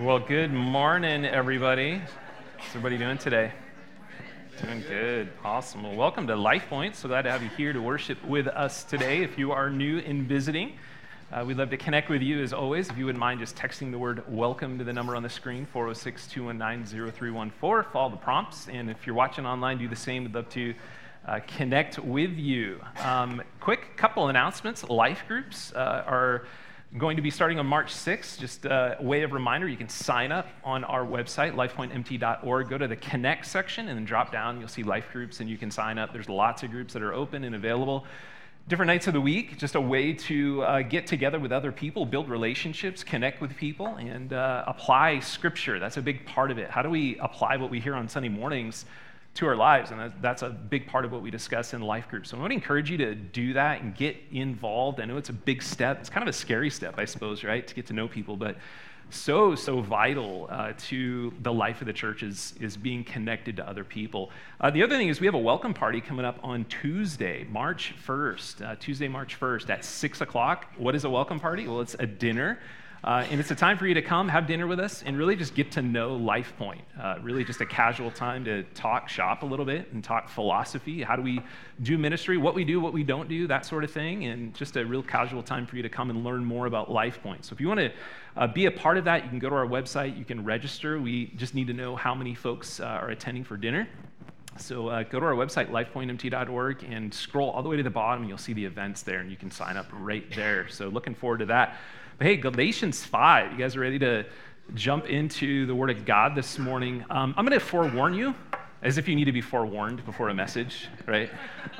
Well, good morning, everybody. How's everybody doing today? Doing good. Awesome. Well, welcome to Life Point. So glad to have you here to worship with us today. If you are new in visiting, uh, we'd love to connect with you as always. If you wouldn't mind just texting the word welcome to the number on the screen, 406 219 0314. Follow the prompts. And if you're watching online, do the same. We'd love to uh, connect with you. Um, quick couple announcements. Life groups uh, are going to be starting on March 6th. Just a way of reminder, you can sign up on our website, lifepointmt.org. Go to the Connect section and then drop down. You'll see life groups and you can sign up. There's lots of groups that are open and available. Different nights of the week, just a way to uh, get together with other people, build relationships, connect with people, and uh, apply scripture. That's a big part of it. How do we apply what we hear on Sunday mornings? To our lives. And that's a big part of what we discuss in life groups. So I want to encourage you to do that and get involved. I know it's a big step. It's kind of a scary step, I suppose, right? To get to know people, but so, so vital uh, to the life of the church is, is being connected to other people. Uh, the other thing is we have a welcome party coming up on Tuesday, March 1st, uh, Tuesday, March 1st at 6 o'clock. What is a welcome party? Well, it's a dinner uh, and it's a time for you to come, have dinner with us, and really just get to know Life Point. Uh, really just a casual time to talk shop a little bit and talk philosophy. How do we do ministry? What we do, what we don't do, that sort of thing. And just a real casual time for you to come and learn more about Life Point. So if you want to uh, be a part of that, you can go to our website, you can register. We just need to know how many folks uh, are attending for dinner. So uh, go to our website, lifepointmt.org, and scroll all the way to the bottom, and you'll see the events there, and you can sign up right there. So looking forward to that. But hey, Galatians 5, you guys are ready to jump into the Word of God this morning? Um, I'm going to forewarn you, as if you need to be forewarned before a message, right?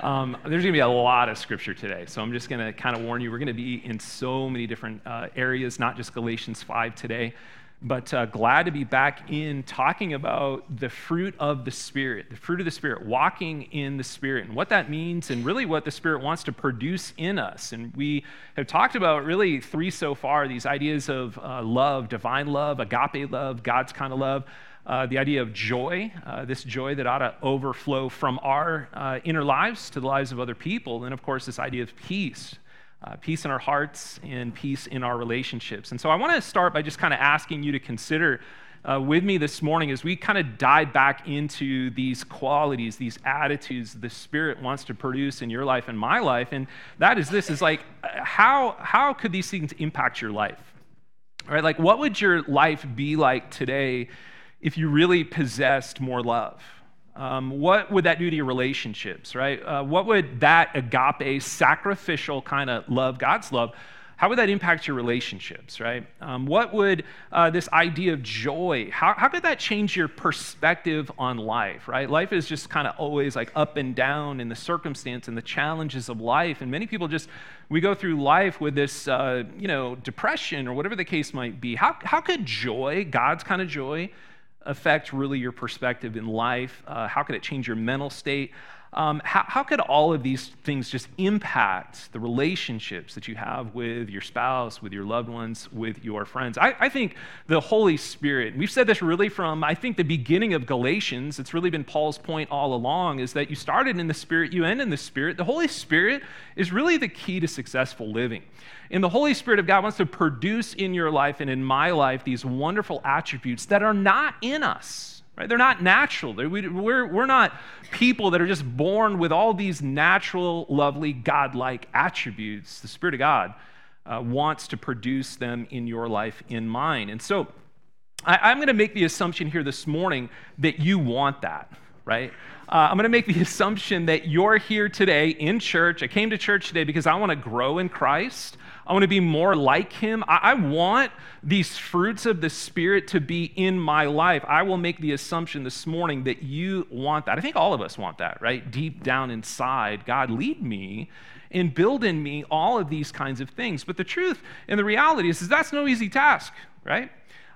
Um, there's going to be a lot of scripture today. So I'm just going to kind of warn you, we're going to be in so many different uh, areas, not just Galatians 5 today but uh, glad to be back in talking about the fruit of the Spirit, the fruit of the Spirit, walking in the Spirit, and what that means, and really what the Spirit wants to produce in us. And we have talked about really three so far these ideas of uh, love, divine love, agape love, God's kind of love. Uh, the idea of joy, uh, this joy that ought to overflow from our uh, inner lives to the lives of other people. And of course, this idea of peace, uh, peace in our hearts and peace in our relationships. And so I want to start by just kind of asking you to consider uh, with me this morning as we kind of dive back into these qualities, these attitudes the Spirit wants to produce in your life and my life. And that is this is like, how, how could these things impact your life? Right, like what would your life be like today if you really possessed more love? Um, what would that do to your relationships, right? Uh, what would that agape, sacrificial kind of love, God's love, how would that impact your relationships, right? Um, what would uh, this idea of joy, how, how could that change your perspective on life, right? Life is just kind of always like up and down in the circumstance and the challenges of life. And many people just, we go through life with this, uh, you know, depression or whatever the case might be. How, how could joy, God's kind of joy, affect really your perspective in life? Uh, how could it change your mental state? Um, how, how could all of these things just impact the relationships that you have with your spouse, with your loved ones, with your friends? I, I think the Holy Spirit, we've said this really from, I think, the beginning of Galatians. It's really been Paul's point all along is that you started in the Spirit, you end in the Spirit. The Holy Spirit is really the key to successful living. And the Holy Spirit of God wants to produce in your life and in my life these wonderful attributes that are not in us. Right? They're not natural. They're, we, we're, we're not people that are just born with all these natural, lovely, godlike attributes. The Spirit of God uh, wants to produce them in your life, in mine. And so I, I'm going to make the assumption here this morning that you want that, right? Uh, I'm going to make the assumption that you're here today in church. I came to church today because I want to grow in Christ. I want to be more like him. I, I want these fruits of the Spirit to be in my life. I will make the assumption this morning that you want that. I think all of us want that, right? Deep down inside, God, lead me and build in me all of these kinds of things. But the truth and the reality is, is that's no easy task, right?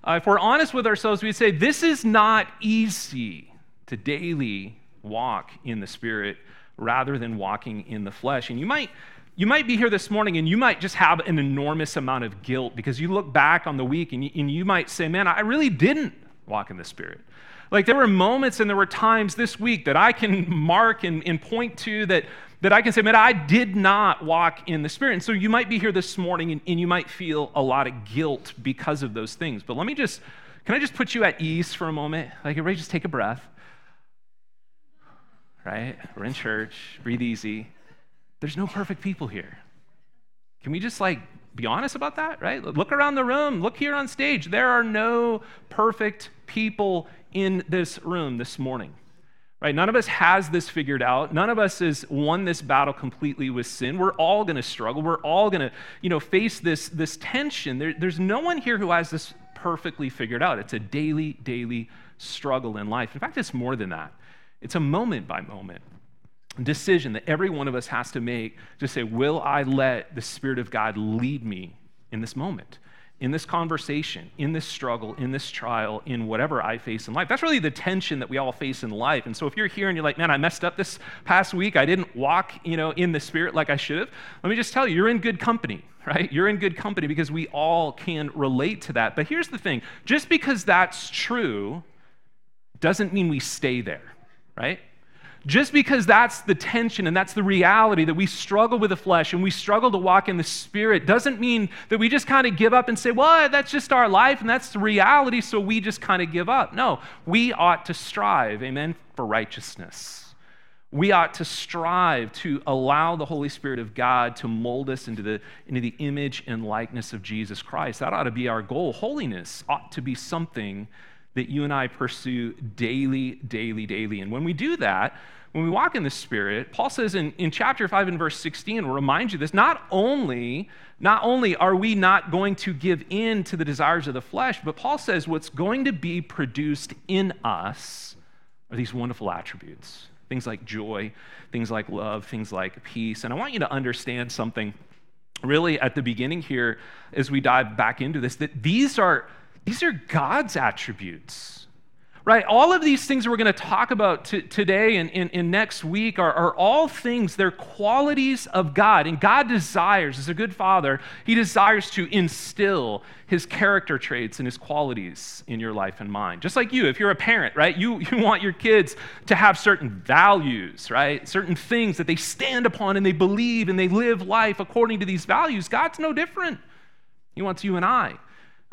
Uh, if we're honest with ourselves, we'd say this is not easy to daily walk in the Spirit rather than walking in the flesh. And you might you might be here this morning and you might just have an enormous amount of guilt because you look back on the week and you, and you might say, Man, I really didn't walk in the Spirit. Like there were moments and there were times this week that I can mark and, and point to that, that I can say, Man, I did not walk in the Spirit. And so you might be here this morning and, and you might feel a lot of guilt because of those things. But let me just Can I just put you at ease for a moment? Like, everybody just take a breath. Right? We're in church, breathe easy. There's no perfect people here. Can we just like be honest about that, right? Look around the room, look here on stage. There are no perfect people in this room this morning. Right? None of us has this figured out. None of us has won this battle completely with sin. We're all going to struggle. We're all going to, you know, face this, this tension. There, there's no one here who has this perfectly figured out. It's a daily, daily struggle in life. In fact, it's more than that. It's a moment by moment decision that every one of us has to make to say, Will I let the Spirit of God lead me in this moment? in this conversation, in this struggle, in this trial, in whatever I face in life. That's really the tension that we all face in life. And so if you're here and you're like, man, I messed up this past week, I didn't walk, you know, in the spirit like I should have, let me just tell you, you're in good company, right? You're in good company because we all can relate to that. But here's the thing just because that's true doesn't mean we stay there, right? Just because that's the tension and that's the reality that we struggle with the flesh and we struggle to walk in the spirit doesn't mean that we just kind of give up and say, well, that's just our life and that's the reality, so we just kind of give up. No, we ought to strive, amen, for righteousness. We ought to strive to allow the Holy Spirit of God to mold us into the, into the image and likeness of Jesus Christ. That ought to be our goal. Holiness ought to be something that you and I pursue daily, daily, daily. And when we do that, when we walk in the Spirit, Paul says in, in chapter 5 and verse 16, will remind you this, not only, not only are we not going to give in to the desires of the flesh, but Paul says what's going to be produced in us are these wonderful attributes. Things like joy, things like love, things like peace. And I want you to understand something really at the beginning here as we dive back into this that these are these are God's attributes, right? All of these things we're going to talk about t- today and, and, and, next week are, are all things, they're qualities of God. And God desires, as a good father, He desires to instill His character traits and His qualities in your life and mind. Just like you, if you're a parent, right? You, you want your kids to have certain values, right? Certain things that they stand upon and they believe and they live life according to these values. God's no different. He wants you and I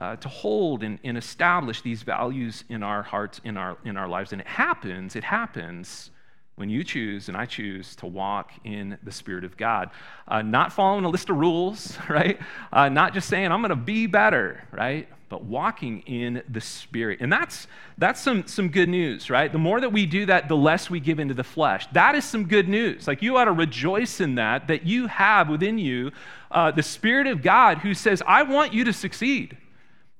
uh, to hold and, and establish these values in our hearts, in our, in our lives. And it happens, it happens when you choose and I choose to walk in the Spirit of God. Uh, not following a list of rules, right? Uh, not just saying, I'm going to be better, right? But walking in the Spirit. And that's, that's some, some good news, right? The more that we do that, the less we give into the flesh. That is some good news. Like you ought to rejoice in that, that you have within you uh, the Spirit of God who says, I want you to succeed.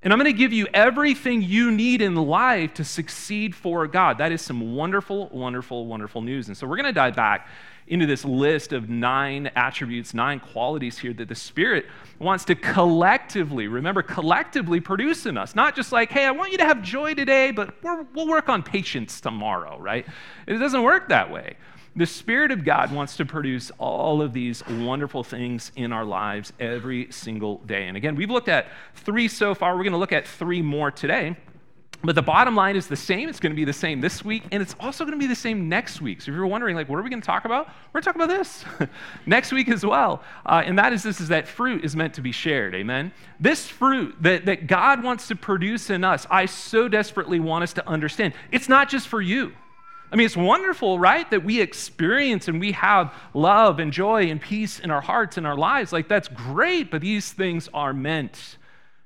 And I'm going to give you everything you need in life to succeed for God. That is some wonderful, wonderful, wonderful news. And so we're going to dive back into this list of nine attributes, nine qualities here that the Spirit wants to collectively, remember, collectively produce in us. Not just like, hey, I want you to have joy today, but we will work on patience tomorrow, right? It doesn't work that way. The Spirit of God wants to produce all of these wonderful things in our lives every single day. And again, we've looked at three so far. We're going to look at three more today. But the bottom line is the same. It's going to be the same this week, and it's also going to be the same next week. So if you're wondering, like, what are we going to talk about? We're going to talk about this next week as well. Uh, and that is this: is that fruit is meant to be shared. Amen. This fruit that, that God wants to produce in us, I so desperately want us to understand. It's not just for you. I mean, it's wonderful, right? That we experience and we have love and joy and peace in our hearts and our lives. Like, that's great, but these things are meant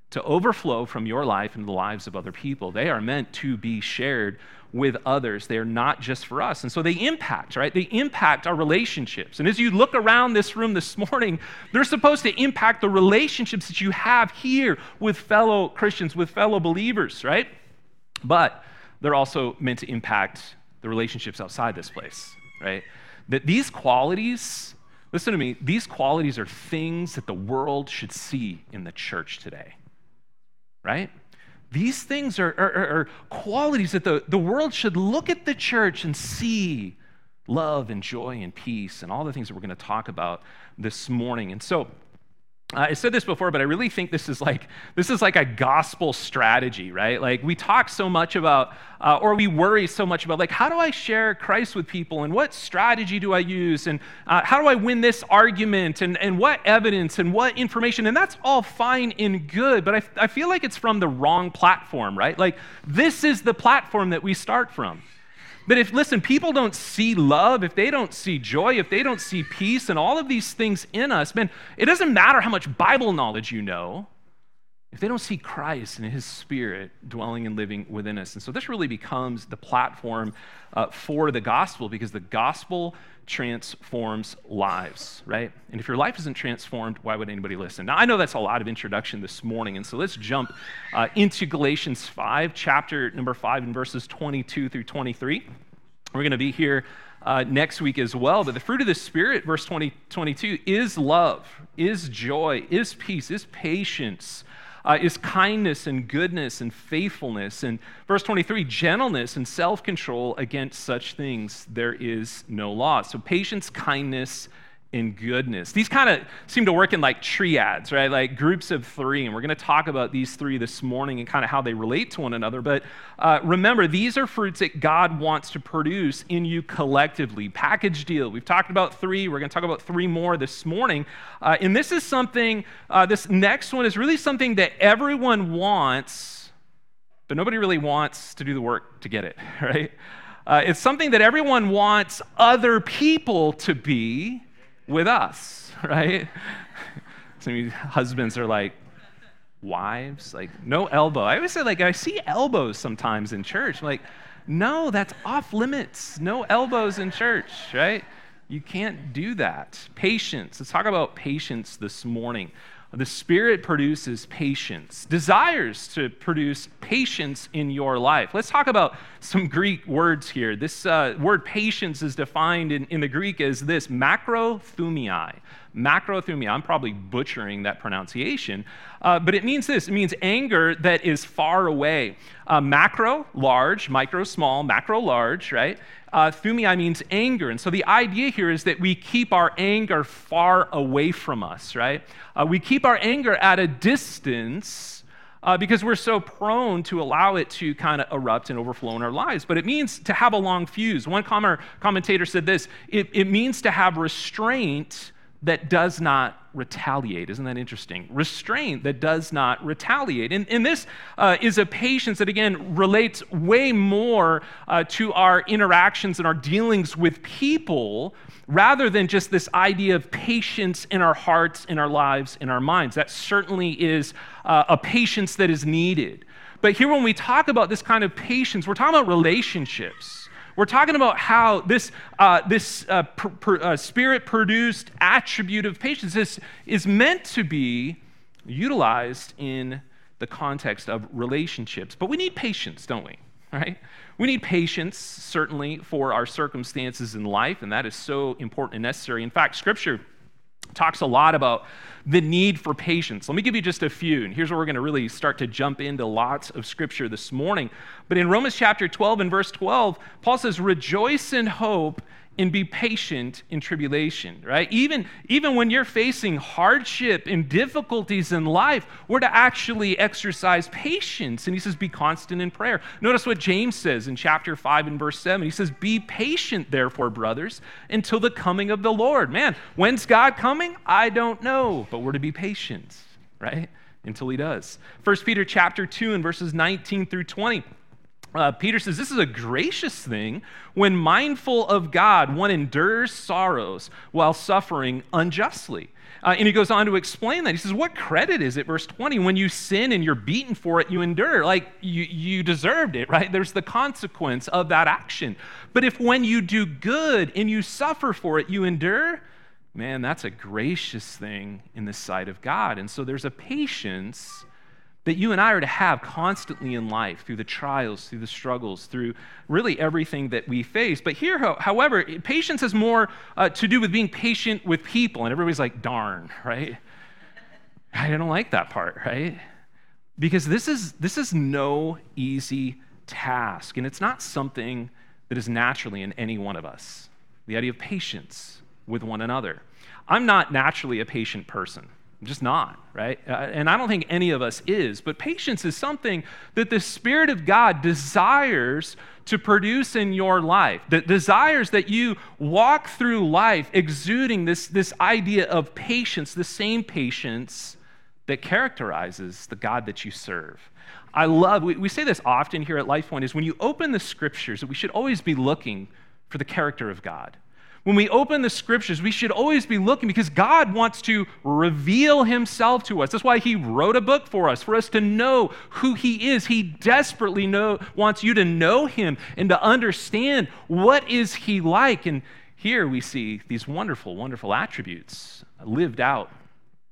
to overflow from your life into the lives of other people. They are meant to be shared with others. They are not just for us. And so they impact, right? They impact our relationships. And as you look around this room this morning, they're supposed to impact the relationships that you have here with fellow Christians, with fellow believers, right? But they're also meant to impact the relationships outside this place, right? That these qualities, listen to me, these qualities are things that the world should see in the church today, right? These things are, are, are, qualities that the, the world should look at the church and see love and joy and peace and all the things that we're going to talk about this morning. And so, uh, I said this before, but I really think this is like this is like a gospel strategy, right? Like we talk so much about, uh, or we worry so much about, like how do I share Christ with people, and what strategy do I use, and uh, how do I win this argument, and and what evidence, and what information, and that's all fine and good, but I, I feel like it's from the wrong platform, right? Like this is the platform that we start from. But if, listen, people don't see love, if they don't see joy, if they don't see peace and all of these things in us, man, it doesn't matter how much Bible knowledge you know if they don't see Christ and His Spirit dwelling and living within us. And so this really becomes the platform uh, for the gospel because the gospel transforms lives, right? And if your life isn't transformed, why would anybody listen? Now, I know that's a lot of introduction this morning, and so let's jump uh, into Galatians 5, chapter number 5, and verses 22 through 23. We're going to be here uh, next week as well. But the fruit of the Spirit, verse 20, 22, is love, is joy, is peace, is patience uh, is kindness and goodness and faithfulness. And verse 23, gentleness and self control. Against such things there is no law. So patience, kindness, in goodness. These kind of seem to work in like triads, right? Like groups of three. And we're going to talk about these three this morning and kind of how they relate to one another. But uh, remember, these are fruits that God wants to produce in you collectively. Package deal. We've talked about three. We're going to talk about three more this morning. Uh, and this is something, uh, this next one is really something that everyone wants, but nobody really wants to do the work to get it, right? Uh, it's something that everyone wants other people to be with us, right? Some you husbands are like, wives, like, no elbow. I always say, like, I see elbows sometimes in church. I'm like, no, that's off limits. No elbows in church, right? You can't do that. Patience. Let's talk about patience this morning. The Spirit produces patience, desires to produce patience in your life. Let's talk about some Greek words here. This uh, word patience is defined in, in the Greek as this macrothumia. Macrothumia. I'm probably butchering that pronunciation, uh, but it means this it means anger that is far away. Uh, macro, large, micro, small, macro, large, right? Uh, thumia means anger. And so the idea here is that we keep our anger far away from us, right? Uh, we keep our anger at a distance. Uh, because we're so prone to allow it to kind of erupt and overflow in our lives. But it means to have a long fuse. One commentator said this it, it means to have restraint that does not retaliate. Isn't that interesting? Restraint that does not retaliate. And, and this uh, is a patience that, again, relates way more uh, to our interactions and our dealings with people rather than just this idea of patience in our hearts, in our lives, in our minds. That certainly is uh, a patience that is needed. But here, when we talk about this kind of patience, we're talking about relationships. We're talking about how this, uh, this uh, uh, spirit produced attribute of patience is, is meant to be utilized in the context of relationships. But we need patience, don't we? Right? We need patience, certainly, for our circumstances in life, and that is so important and necessary. In fact, Scripture talks a lot about the need for patience. Let me give you just a few, and here's where we're going to really start to jump into lots of scripture this morning. But in Romans chapter 12 and verse 12, Paul says, Rejoice in hope and be patient in tribulation, right? Even, even when you're facing hardship and difficulties in life, we're to actually exercise patience. And he says, be constant in prayer. Notice what James says in chapter 5 and verse 7. He says, Be patient, therefore, brothers, until the coming of the Lord. Man, when's God coming? I don't know, but we're to be patient, right? Until he does. 1 Peter chapter 2 and verses 19 through 20 uh, Peter says this is a gracious thing when mindful of God, one endures sorrows while suffering unjustly. Uh, and he goes on to explain that. He says, What credit is it, verse 20, when you sin and you're beaten for it, you endure? Like you, you deserved it, right? There's the consequence of that action. But if when you do good and you suffer for it, you endure, man, that's a gracious thing in the sight of God. And so there's a patience that you and I are to have constantly in life through the trials, through the struggles, through really everything that we face. But here, however, patience has more uh, to do with being patient with people. And everybody's like, darn, right? I don't like that part, right? Because this is, this is no easy task. And it's not something that is naturally in any one of us. The idea of patience with one another. I'm not naturally a patient person I'm just not, right? Uh, and I don't think any of us is. But patience is something that the Spirit of God desires to produce in your life, that desires that you walk through life exuding this, this idea of patience, the same patience that characterizes the God that you serve. I love, we, we say this often here at LifePoint, is when you open the scriptures, we should always be looking for the character of God. When we open the scriptures, we should always be looking because God wants to reveal himself to us. That's why he wrote a book for us, for us to know who he is. He desperately know, wants you to know him and to understand what is he like. And here we see these wonderful, wonderful attributes lived out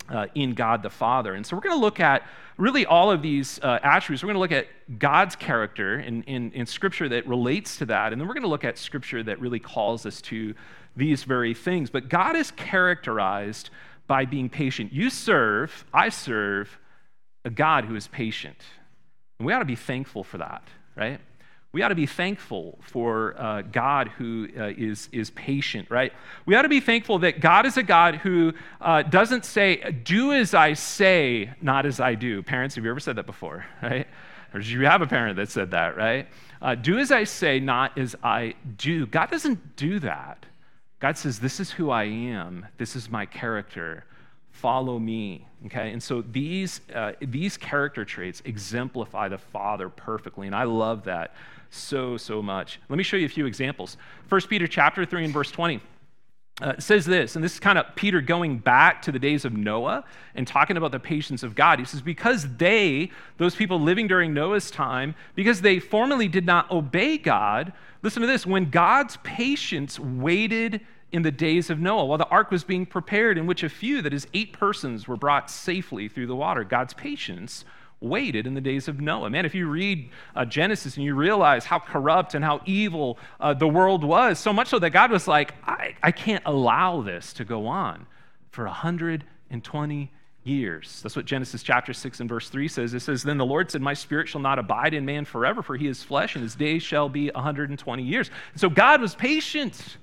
uh, in God the Father. And so we're going to look at really all of these uh, attributes. We're going to look at God's character in, in, in Scripture that relates to that. And then we're going to look at Scripture that really calls us to these very things. But God is characterized by being patient. You serve, I serve a God who is patient. And we ought to be thankful for that, right? We ought to be thankful for uh, God who uh, is is patient, right? We ought to be thankful that God is a God who uh, doesn't say, do as I say, not as I do. Parents, have you ever said that before, right? Or do you have a parent that said that, right? Uh, do as I say, not as I do. God doesn't do that. God says, This is who I am, this is my character. Follow me. Okay, and so these, uh, these character traits exemplify the Father perfectly, and I love that so, so much. Let me show you a few examples. 1 Peter chapter 3 and verse 20. Uh, says this, and this is kind of Peter going back to the days of Noah and talking about the patience of God. He says, Because they, those people living during Noah's time, because they formerly did not obey God, listen to this, when God's patience waited in the days of Noah, while the ark was being prepared, in which a few, that is, eight persons, were brought safely through the water. God's patience waited in the days of Noah. Man, if you read uh, Genesis and you realize how corrupt and how evil uh, the world was, so much so that God was like, I, I can't allow this to go on for 120 years. That's what Genesis chapter 6 and verse 3 says. It says, Then the Lord said, My spirit shall not abide in man forever, for he is flesh, and his days shall be 120 years. And so God was patient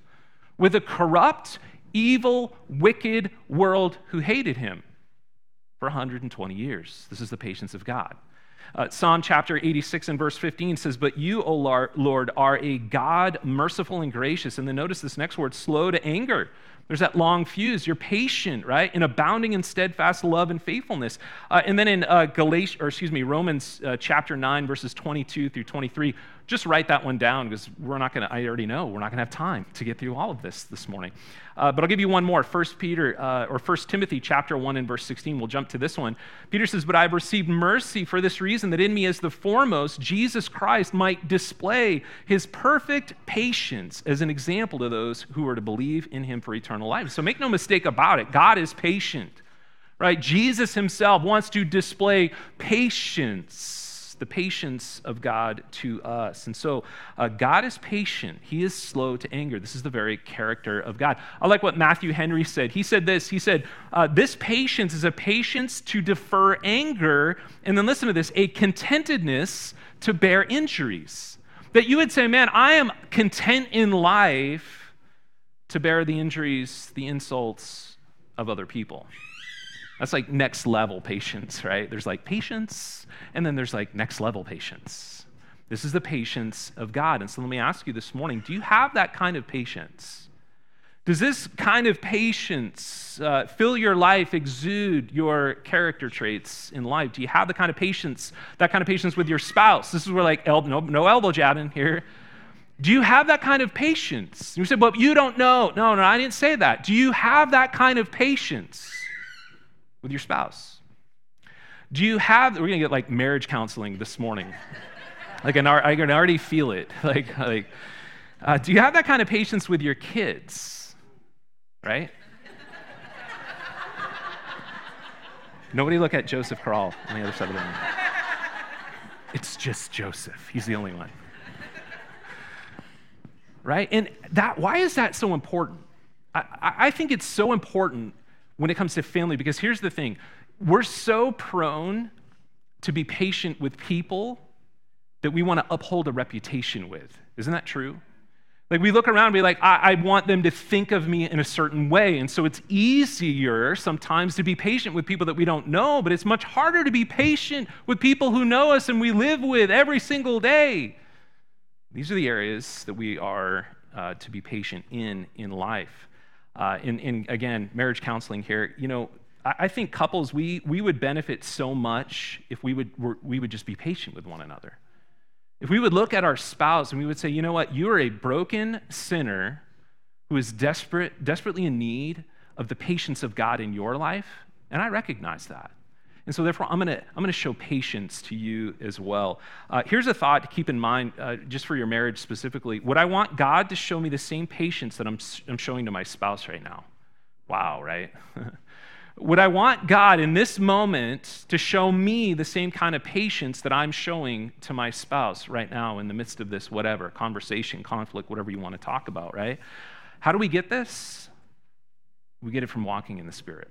with a corrupt, evil, wicked world who hated him for 120 years. This is the patience of God. Uh, Psalm chapter 86 and verse 15 says, But you, O Lord, are a God merciful and gracious. And then notice this next word, slow to anger. There's that long fuse. You're patient, right? And abounding in steadfast love and faithfulness. Uh, and then in uh, Galatia, or excuse me, Romans uh, chapter 9, verses 22 through 23, just write that one down because we're not going to, I already know, we're not going to have time to get through all of this this morning. Uh, but I'll give you one more. First Peter, uh, or First Timothy chapter 1 and verse 16. We'll jump to this one. Peter says, But I've received mercy for this reason, that in me as the foremost, Jesus Christ might display his perfect patience as an example to those who are to believe in him for eternal life. So make no mistake about it. God is patient, right? Jesus himself wants to display patience the patience of God to us. And so uh, God is patient, He is slow to anger. This is the very character of God. I like what Matthew Henry said. He said this He said, uh, This patience is a patience to defer anger, and then listen to this a contentedness to bear injuries. That you would say, Man, I am content in life to bear the injuries, the insults of other people. That's like next level patience, right? There's like patience, and then there's like next level patience. This is the patience of God. And so let me ask you this morning do you have that kind of patience? Does this kind of patience uh, fill your life, exude your character traits in life? Do you have the kind of patience, that kind of patience with your spouse? This is where, like, el- no, no elbow jabbing here. Do you have that kind of patience? You say, but you don't know. No, no, I didn't say that. Do you have that kind of patience? With your spouse? Do you have, we're to get like marriage counseling this morning. like, an, I can already feel it. Like, like uh, do you have that kind of patience with your kids? Right? Nobody look at Joseph Crawl on the other side of the room. It's just Joseph. He's the only one. Right? And that why is that so important? I, I think it's so important when it comes to family because here's the thing we're so prone to be patient with people that we want to uphold a reputation with. Isn't that true? Like we look around and be like, I, I, want them to think of me in a certain way. And so it's easier sometimes to be patient with people that we don't know, but it's much harder to be patient with people who know us and we live with every single day. These are the areas that we are uh, to be patient in in life. Uh, in, in, again, marriage counseling here, you know, I, I think couples, we, we would benefit so much if we would, we would just be patient with one another. If we would look at our spouse and we would say, you know what, you are a broken sinner who is desperate, desperately in need of the patience of God in your life, and I recognize that. And so, therefore, I'm going to I'm to show patience to you as well. Uh, here's a thought to keep in mind, uh, just for your marriage specifically. Would I want God to show me the same patience that I'm, I'm showing to my spouse right now? Wow, right? Would I want God in this moment to show me the same kind of patience that I'm showing to my spouse right now in the midst of this, whatever, conversation, conflict, whatever you want to talk about, right? How do we get this? We get it from walking in the Spirit.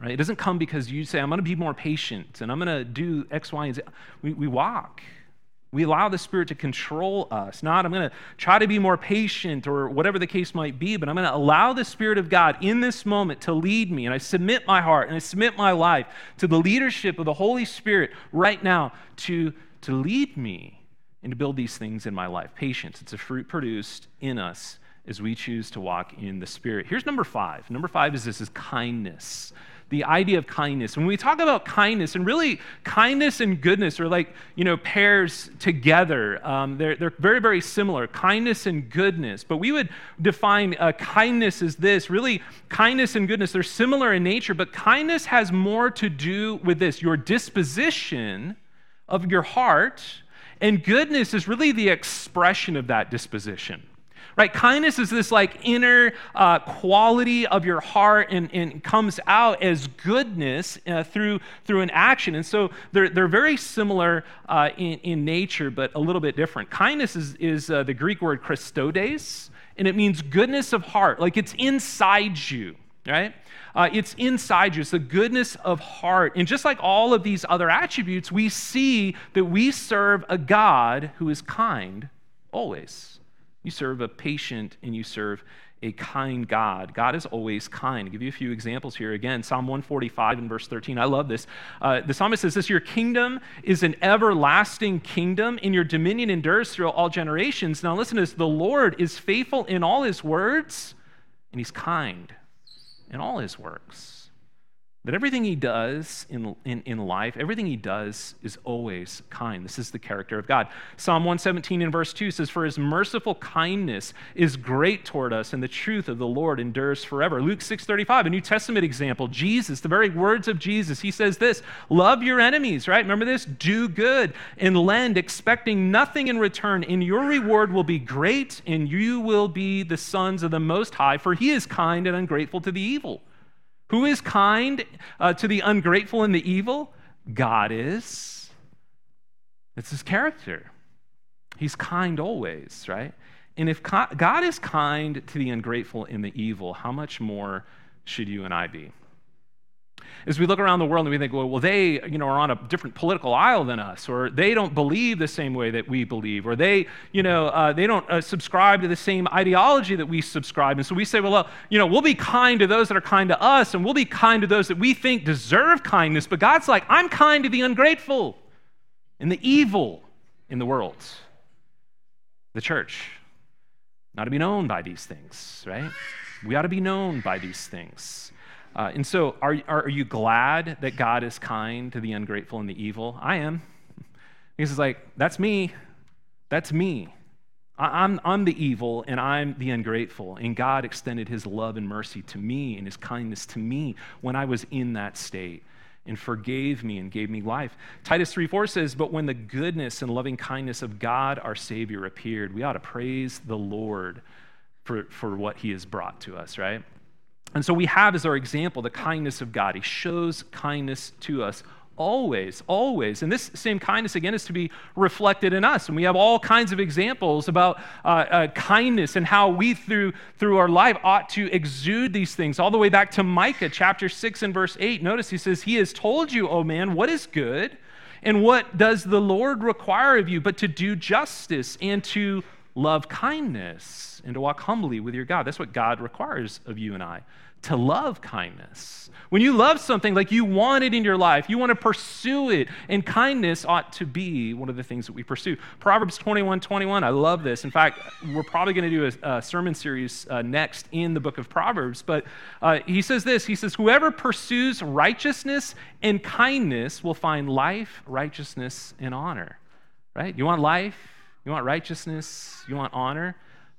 Right? It doesn't come because you say, I'm going to be more patient and I'm going to do X, Y, and Z. We, we walk. We allow the Spirit to control us. Not, I'm going to try to be more patient or whatever the case might be, but I'm going to allow the Spirit of God in this moment to lead me. And I submit my heart and I submit my life to the leadership of the Holy Spirit right now to, to lead me and to build these things in my life. Patience, it's a fruit produced in us as we choose to walk in the Spirit. Here's number five. Number five is this is kindness the idea of kindness. When we talk about kindness, and really kindness and goodness are like, you know, pairs together. Um, they're, they're very, very similar, kindness and goodness. But we would define uh, kindness as this really, kindness and goodness, they're similar in nature, but kindness has more to do with this your disposition of your heart, and goodness is really the expression of that disposition right? Kindness is this like inner uh, quality of your heart and, and comes out as goodness uh, through, through an action. And so they're, they're very similar uh, in, in nature, but a little bit different. Kindness is, is uh, the Greek word chrestotes, and it means goodness of heart, like it's inside you, right? Uh, it's inside you. It's the goodness of heart. And just like all of these other attributes, we see that we serve a God who is kind always. You serve a patient and you serve a kind God. God is always kind. I'll give you a few examples here. Again, Psalm 145 and verse 13. I love this. Uh, the psalmist says this Your kingdom is an everlasting kingdom, and your dominion endures through all generations. Now, listen to this the Lord is faithful in all his words, and he's kind in all his works. That everything he does in, in, in life, everything he does is always kind. This is the character of God. Psalm 117 in verse 2 says, For his merciful kindness is great toward us, and the truth of the Lord endures forever. Luke 6:35, a New Testament example. Jesus, the very words of Jesus, he says this: love your enemies, right? Remember this? Do good and lend, expecting nothing in return, and your reward will be great, and you will be the sons of the Most High, for he is kind and ungrateful to the evil. Who is kind uh, to the ungrateful and the evil? God is. It's his character. He's kind always, right? And if God is kind to the ungrateful and the evil, how much more should you and I be? As we look around the world and we think, well, well, they you know, are on a different political aisle than us, or they don't believe the same way that we believe, or they, you know, uh, they don't uh, subscribe to the same ideology that we subscribe. And so we say, well, uh, you know, we'll be kind to those that are kind to us, and we'll be kind to those that we think deserve kindness. But God's like, I'm kind to the ungrateful and the evil in the world. The church, not to be known by these things, right? We ought to be known by these things. Uh, and so, are, are you glad that God is kind to the ungrateful and the evil? I am. Because it's like, that's me. That's me. I'm, I'm the evil and I'm the ungrateful. And God extended his love and mercy to me and his kindness to me when I was in that state and forgave me and gave me life. Titus 3 4 says, But when the goodness and loving kindness of God our Savior appeared, we ought to praise the Lord for, for what he has brought to us, right? And so we have as our example the kindness of God. He shows kindness to us always, always. And this same kindness, again, is to be reflected in us. And we have all kinds of examples about uh, uh, kindness and how we, through, through our life, ought to exude these things, all the way back to Micah chapter 6 and verse 8. Notice he says, He has told you, O man, what is good, and what does the Lord require of you, but to do justice and to love kindness and to walk humbly with your God. That's what God requires of you and I to love kindness. When you love something like you want it in your life, you want to pursue it, and kindness ought to be one of the things that we pursue. Proverbs 21 21, I love this. In fact, we're probably going to do a, a sermon series uh, next in the book of Proverbs, but uh, he says this He says, Whoever pursues righteousness and kindness will find life, righteousness, and honor. Right? You want life? You want righteousness? You want honor?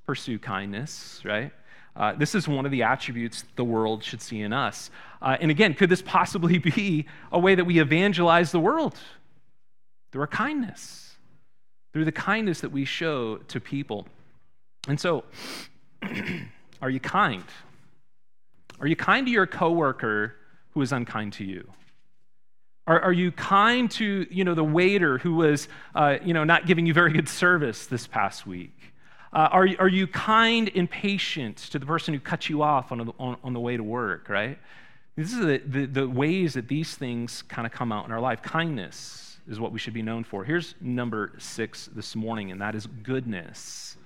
Pursue kindness, right? Uh, this is one of the attributes the world should see in us. Uh, and again, could this possibly be a way that we evangelize the world? Through our kindness, through the kindness that we show to people. And so, are you kind? Are you kind to your coworker who is unkind to you? Are, are you kind to you know, the waiter who was uh, you know, not giving you very good service this past week? Uh, are, are you kind and patient to the person who cut you off on, on, on the way to work, right? These are the, the, the ways that these things kind of come out in our life. Kindness is what we should be known for. Here's number six this morning, and that is goodness.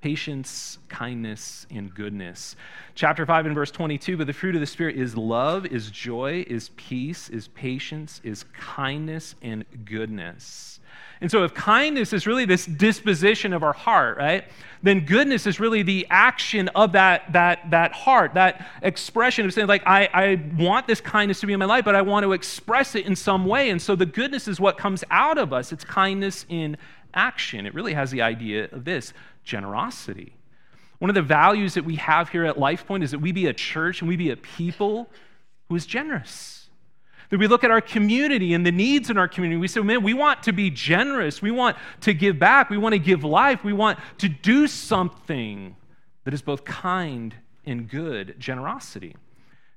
Patience, kindness, and goodness. Chapter 5 and verse 22 But the fruit of the Spirit is love, is joy, is peace, is patience, is kindness, and goodness. And so, if kindness is really this disposition of our heart, right, then goodness is really the action of that, that, that heart, that expression of saying, like, I, I want this kindness to be in my life, but I want to express it in some way. And so, the goodness is what comes out of us. It's kindness in action. It really has the idea of this generosity. One of the values that we have here at LifePoint is that we be a church and we be a people who is generous that we look at our community and the needs in our community. We say, man, we want to be generous. We want to give back. We want to give life. We want to do something that is both kind and good generosity.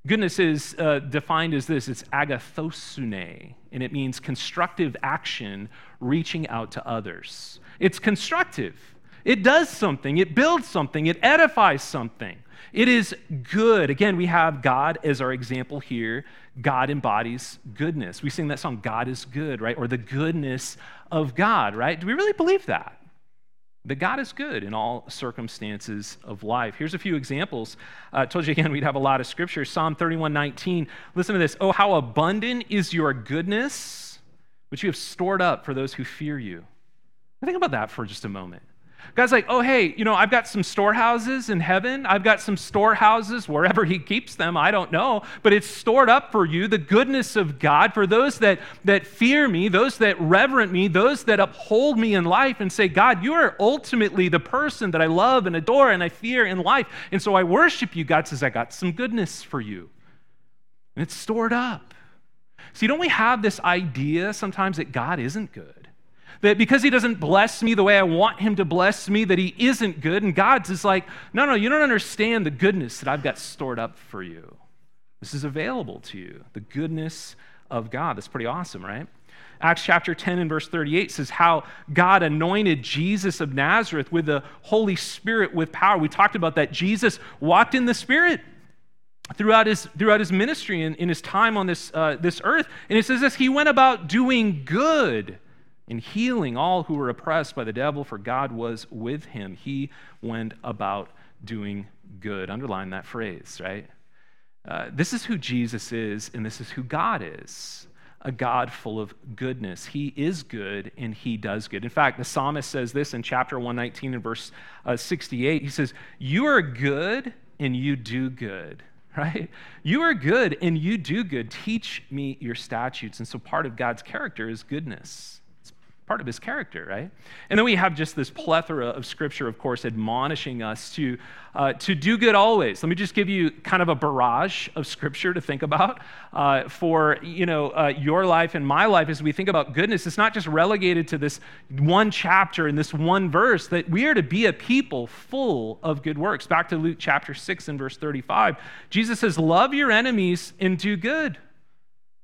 Goodness is uh, defined as this it's agathosune, and it means constructive action reaching out to others. It's constructive, it does something, it builds something, it edifies something. It is good. Again, we have God as our example here. God embodies goodness. We sing that song, God is good, right? Or the goodness of God, right? Do we really believe that? That God is good in all circumstances of life. Here's a few examples. I uh, told you again we'd have a lot of scripture. Psalm 31 19. Listen to this. Oh, how abundant is your goodness, which you have stored up for those who fear you. Think about that for just a moment. God's like, oh, hey, you know, I've got some storehouses in heaven. I've got some storehouses wherever He keeps them. I don't know. But it's stored up for you, the goodness of God, for those that, that fear me, those that reverent me, those that uphold me in life and say, God, you are ultimately the person that I love and adore and I fear in life. And so I worship you. God says, I got some goodness for you. And it's stored up. See, don't we have this idea sometimes that God isn't good? That because he doesn't bless me the way I want him to bless me, that he isn't good. And God's is like, no, no, you don't understand the goodness that I've got stored up for you. This is available to you, the goodness of God. That's pretty awesome, right? Acts chapter 10 and verse 38 says how God anointed Jesus of Nazareth with the Holy Spirit with power. We talked about that. Jesus walked in the Spirit throughout his, throughout his ministry and in his time on this, uh, this earth. And it says this He went about doing good and healing all who were oppressed by the devil, for God was with him. He went about doing good. Underline that phrase, right? Uh, this is who Jesus is, and this is who God is a God full of goodness. He is good and he does good. In fact, the psalmist says this in chapter 119 and verse uh, 68. He says, You are good and you do good, right? You are good and you do good. Teach me your statutes. And so part of God's character is goodness part of his character, right? And then we have just this plethora of scripture, of course, admonishing us to, uh, to do good always. Let me just give you kind of a barrage of scripture to think about uh, for you know uh, your life and my life as we think about goodness. It's not just relegated to this one chapter and this one verse. That we are to be a people full of good works. Back to Luke chapter six and verse thirty-five, Jesus says, "Love your enemies and do good."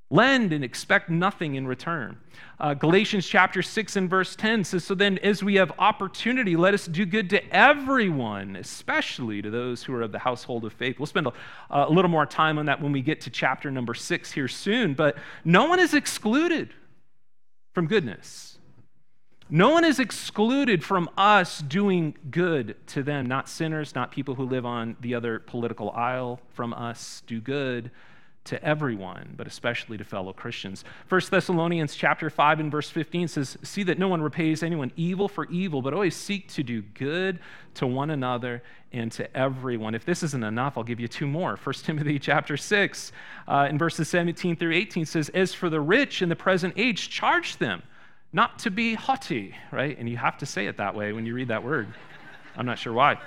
Lend and expect nothing in return. Uh, Galatians chapter 6 and verse 10 says, So then, as we have opportunity, let us do good to everyone, especially to those who are of the household of faith. We'll spend a, a little more time on that when we get to chapter number 6 here soon, but no one is excluded from goodness. No one is excluded from us doing good to them, not sinners, not people who live on the other political aisle from us. Do good to everyone, but especially to fellow Christians. 1 Thessalonians chapter 5 and verse 15 says, "See that no one repays anyone evil for evil, but always seek to do good to one another and to everyone." If this isn't enough, I'll give you two more. 1 Timothy chapter 6 uh, in verses 17 through 18 says, "As for the rich in the present age, charge them not to be haughty," right? And you have to say it that way when you read that word. I'm not sure why.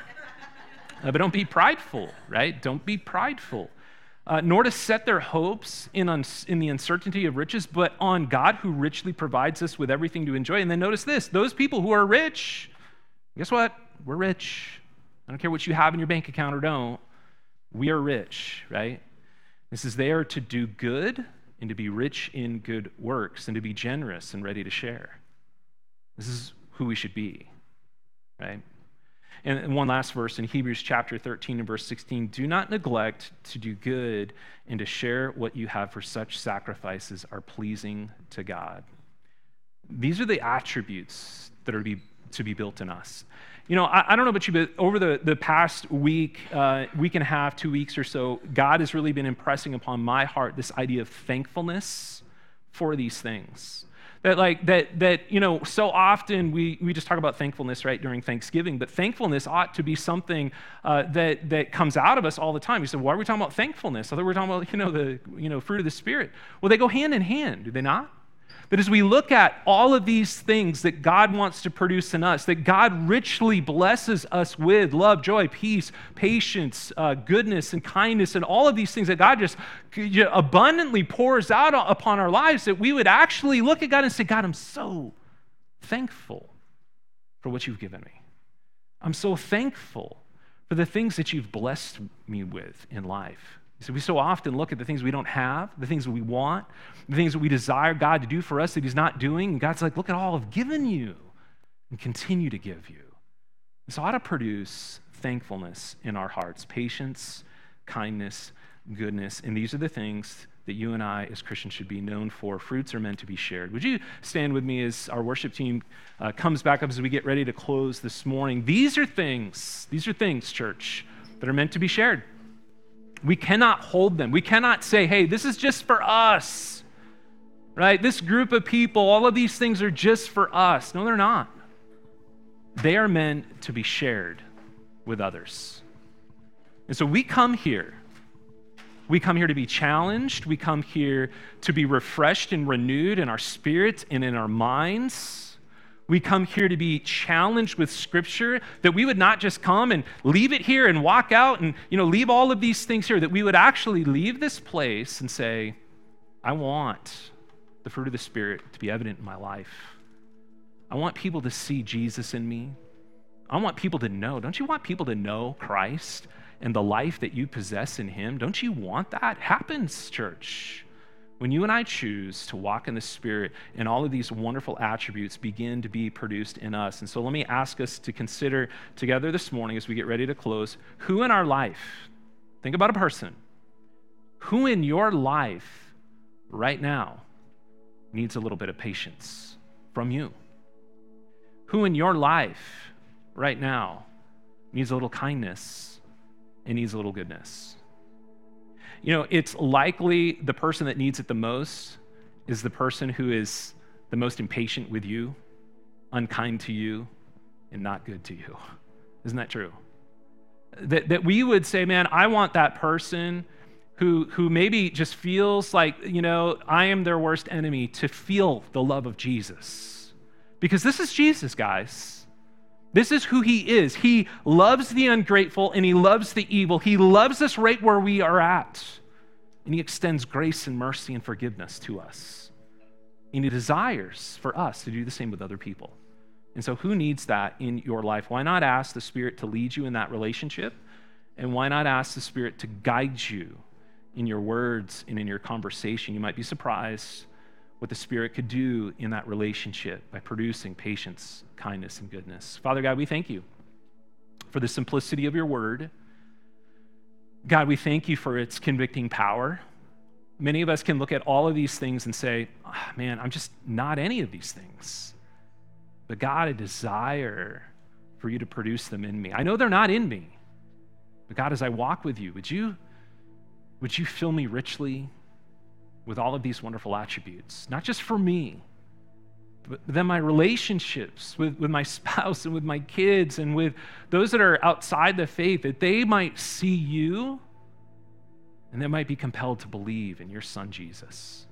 Uh, but don't be prideful, right? Don't be prideful uh, nor to set their hopes in, in the uncertainty of riches, but on God who richly provides us with everything to enjoy. And then notice this those people who are rich, guess what? We're rich. I don't care what you have in your bank account or don't. We are rich, right? This is there to do good and to be rich in good works and to be generous and ready to share. This is who we should be, right? And one last verse in Hebrews chapter 13 and verse 16 do not neglect to do good and to share what you have, for such sacrifices are pleasing to God. These are the attributes that are to be, to be built in us. You know, I, I don't know about you, but over the, the past week, uh, week and a half, two weeks or so, God has really been impressing upon my heart this idea of thankfulness for these things that like that that you know so often we we just talk about thankfulness right during thanksgiving but thankfulness ought to be something uh, that that comes out of us all the time. You said why are we talking about thankfulness? I thought we were talking about you know the you know fruit of the spirit. Well they go hand in hand do they not that as we look at all of these things that God wants to produce in us, that God richly blesses us with love, joy, peace, patience, uh, goodness, and kindness, and all of these things that God just abundantly pours out upon our lives, that we would actually look at God and say, God, I'm so thankful for what you've given me. I'm so thankful for the things that you've blessed me with in life. So we so often look at the things we don't have, the things we want, the things that we desire God to do for us that He's not doing. And God's like, look at all I've given you and continue to give you. So ought to produce thankfulness in our hearts, patience, kindness, goodness. And these are the things that you and I as Christians should be known for. Fruits are meant to be shared. Would you stand with me as our worship team uh, comes back up as we get ready to close this morning? These are things, these are things, church, that are meant to be shared. We cannot hold them. We cannot say, hey, this is just for us, right? This group of people, all of these things are just for us. No, they're not. They are meant to be shared with others. And so we come here. We come here to be challenged. We come here to be refreshed and renewed in our spirits and in our minds. We come here to be challenged with Scripture, that we would not just come and leave it here and walk out and you know, leave all of these things here, that we would actually leave this place and say, I want the fruit of the Spirit to be evident in my life. I want people to see Jesus in me. I want people to know. Don't you want people to know Christ and the life that you possess in Him? Don't you want that? Happens, church. When you and I choose to walk in the Spirit and all of these wonderful attributes begin to be produced in us. And so let me ask us to consider together this morning as we get ready to close who in our life, think about a person, who in your life right now needs a little bit of patience from you? Who in your life right now needs a little kindness and needs a little goodness? You know, it's likely the person that needs it the most is the person who is the most impatient with you, unkind to you, and not good to you. Isn't that true? That, that we would say, man, I want that person who, who maybe just feels like, you know, I am their worst enemy to feel the love of Jesus. Because this is Jesus, guys. This is who he is. He loves the ungrateful and he loves the evil. He loves us right where we are at. And he extends grace and mercy and forgiveness to us. And he desires for us to do the same with other people. And so, who needs that in your life? Why not ask the Spirit to lead you in that relationship? And why not ask the Spirit to guide you in your words and in your conversation? You might be surprised what the Spirit could do in that relationship by producing patience, kindness, and goodness. Father God, we thank you for the simplicity of your word. God, we thank you for its convicting power. Many of us can look at all of these things and say, oh, man, I'm just not any of these things. But God, I desire for you to produce them in me. I know they're not in me. But God, as I walk with you, would you, would you fill me richly with all of these wonderful attributes, not just for me, but then my relationships with, with my spouse and with my kids and with those that are outside the faith, that they might see you and they might be compelled to believe in your son, Jesus.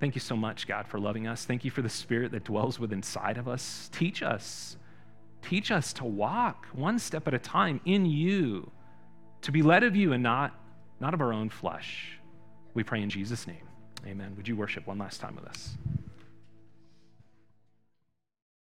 Thank you so much, God, for loving us. Thank you for the spirit that dwells within inside of us. Teach us. Teach us to walk one step at a time in you, to be led of you and not, not of our own flesh. We pray in Jesus' name. Amen. Would you worship one last time with us?